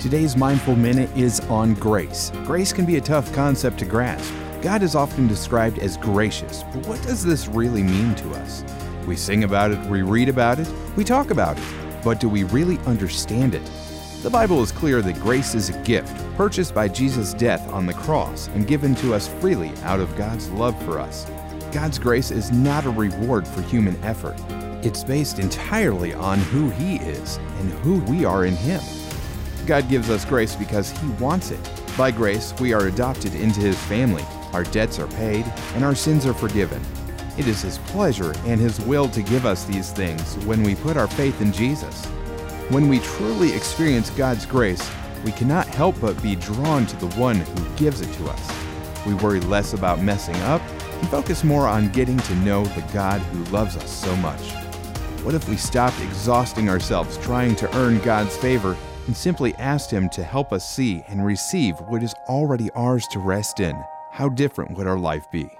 Today's Mindful Minute is on grace. Grace can be a tough concept to grasp. God is often described as gracious, but what does this really mean to us? We sing about it, we read about it, we talk about it, but do we really understand it? The Bible is clear that grace is a gift purchased by Jesus' death on the cross and given to us freely out of God's love for us. God's grace is not a reward for human effort. It's based entirely on who He is and who we are in Him. God gives us grace because He wants it. By grace, we are adopted into His family, our debts are paid, and our sins are forgiven. It is His pleasure and His will to give us these things when we put our faith in Jesus. When we truly experience God's grace, we cannot help but be drawn to the one who gives it to us. We worry less about messing up and focus more on getting to know the God who loves us so much. What if we stopped exhausting ourselves trying to earn God's favor and simply asked Him to help us see and receive what is already ours to rest in, how different would our life be?